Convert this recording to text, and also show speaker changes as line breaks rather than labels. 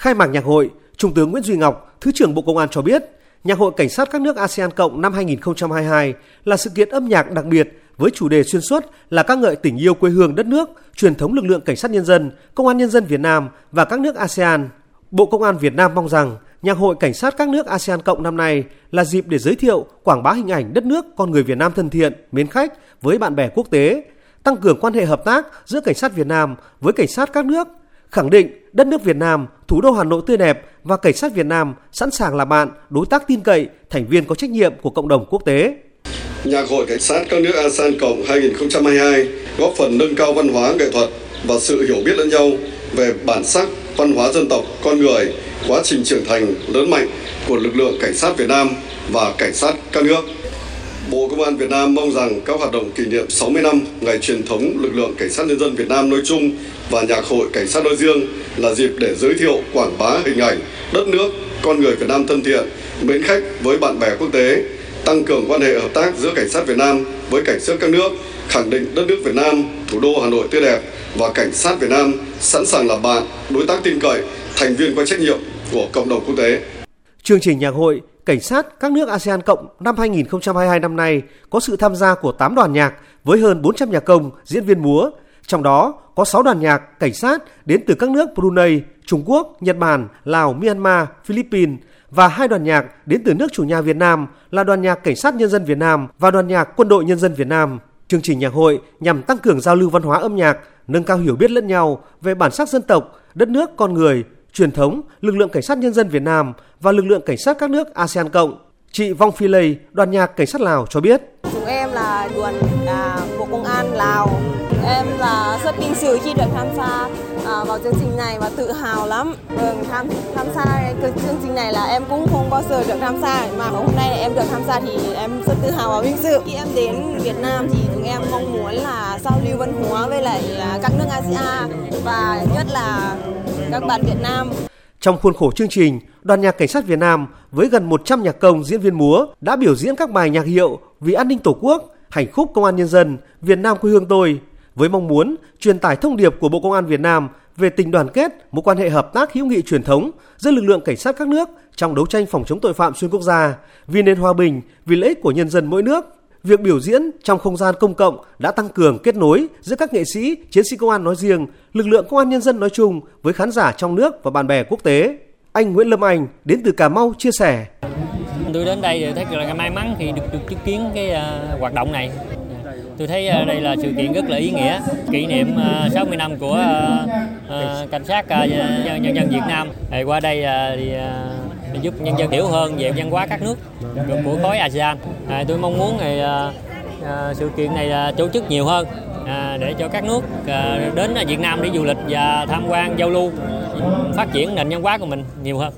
Khai mạc nhạc hội, Trung tướng Nguyễn Duy Ngọc, Thứ trưởng Bộ Công an cho biết, Nhạc hội Cảnh sát các nước ASEAN Cộng năm 2022 là sự kiện âm nhạc đặc biệt với chủ đề xuyên suốt là ca ngợi tình yêu quê hương đất nước, truyền thống lực lượng cảnh sát nhân dân, công an nhân dân Việt Nam và các nước ASEAN. Bộ Công an Việt Nam mong rằng Nhạc hội Cảnh sát các nước ASEAN Cộng năm nay là dịp để giới thiệu, quảng bá hình ảnh đất nước con người Việt Nam thân thiện, mến khách với bạn bè quốc tế, tăng cường quan hệ hợp tác giữa cảnh sát Việt Nam với cảnh sát các nước, khẳng định đất nước Việt Nam, thủ đô Hà Nội tươi đẹp và cảnh sát Việt Nam sẵn sàng là bạn, đối tác tin cậy, thành viên có trách nhiệm của cộng đồng quốc tế.
Nhạc hội Cảnh sát các nước ASEAN Cộng 2022 góp phần nâng cao văn hóa nghệ thuật và sự hiểu biết lẫn nhau về bản sắc, văn hóa dân tộc, con người, quá trình trưởng thành lớn mạnh của lực lượng cảnh sát Việt Nam và cảnh sát các nước. Bộ Công an Việt Nam mong rằng các hoạt động kỷ niệm 60 năm ngày truyền thống lực lượng cảnh sát nhân dân Việt Nam nói chung và Nhạc hội Cảnh sát nói riêng là dịp để giới thiệu quảng bá hình ảnh đất nước, con người Việt Nam thân thiện, mến khách với bạn bè quốc tế, tăng cường quan hệ hợp tác giữa cảnh sát Việt Nam với cảnh sát các nước, khẳng định đất nước Việt Nam, thủ đô Hà Nội tươi đẹp và cảnh sát Việt Nam sẵn sàng là bạn, đối tác tin cậy, thành viên có trách nhiệm của cộng đồng quốc tế.
Chương trình nhạc hội Cảnh sát các nước ASEAN Cộng năm 2022 năm nay có sự tham gia của 8 đoàn nhạc với hơn 400 nhạc công, diễn viên múa. Trong đó có 6 đoàn nhạc cảnh sát đến từ các nước Brunei, Trung Quốc, Nhật Bản, Lào, Myanmar, Philippines và hai đoàn nhạc đến từ nước chủ nhà Việt Nam là đoàn nhạc Cảnh sát Nhân dân Việt Nam và đoàn nhạc Quân đội Nhân dân Việt Nam. Chương trình nhạc hội nhằm tăng cường giao lưu văn hóa âm nhạc, nâng cao hiểu biết lẫn nhau về bản sắc dân tộc, đất nước, con người, truyền thống, lực lượng cảnh sát nhân dân Việt Nam và lực lượng cảnh sát các nước ASEAN Cộng. Chị Vong Phi Lê đoàn nhạc cảnh sát Lào cho biết.
Chúng em là đoàn à, Bộ Công an Lào. Em là rất vinh dự khi được tham gia à, vào chương trình này và tự hào lắm. Được tham tham gia cái chương trình này là em cũng không bao giờ được tham gia mà hôm nay em được tham gia thì em rất tự hào và vinh dự. Khi em đến Việt Nam thì chúng em mong muốn là giao lưu văn hóa với lại à, các nước ASEAN và nhất là các bạn Việt Nam.
Trong khuôn khổ chương trình, Đoàn nhạc Cảnh sát Việt Nam với gần 100 nhạc công diễn viên múa đã biểu diễn các bài nhạc hiệu Vì an ninh Tổ quốc, Hành khúc Công an Nhân dân, Việt Nam quê hương tôi với mong muốn truyền tải thông điệp của Bộ Công an Việt Nam về tình đoàn kết, mối quan hệ hợp tác hữu nghị truyền thống giữa lực lượng cảnh sát các nước trong đấu tranh phòng chống tội phạm xuyên quốc gia, vì nền hòa bình, vì lợi ích của nhân dân mỗi nước việc biểu diễn trong không gian công cộng đã tăng cường kết nối giữa các nghệ sĩ, chiến sĩ công an nói riêng, lực lượng công an nhân dân nói chung với khán giả trong nước và bạn bè quốc tế. Anh Nguyễn Lâm Anh đến từ Cà Mau chia sẻ.
Tôi đến đây thấy là may mắn khi được, được chứng kiến cái uh, hoạt động này. Tôi thấy uh, đây là sự kiện rất là ý nghĩa, kỷ niệm à, uh, 60 năm của uh, uh, cảnh sát uh, nhân dân Việt Nam. Thì qua đây uh, thì để giúp nhân dân hiểu hơn về văn hóa các nước của khối ASEAN. À, tôi mong muốn thì, à, à, sự kiện này à, tổ chức nhiều hơn à, để cho các nước à, đến Việt Nam để du lịch và tham quan giao lưu phát triển nền văn hóa của mình nhiều hơn.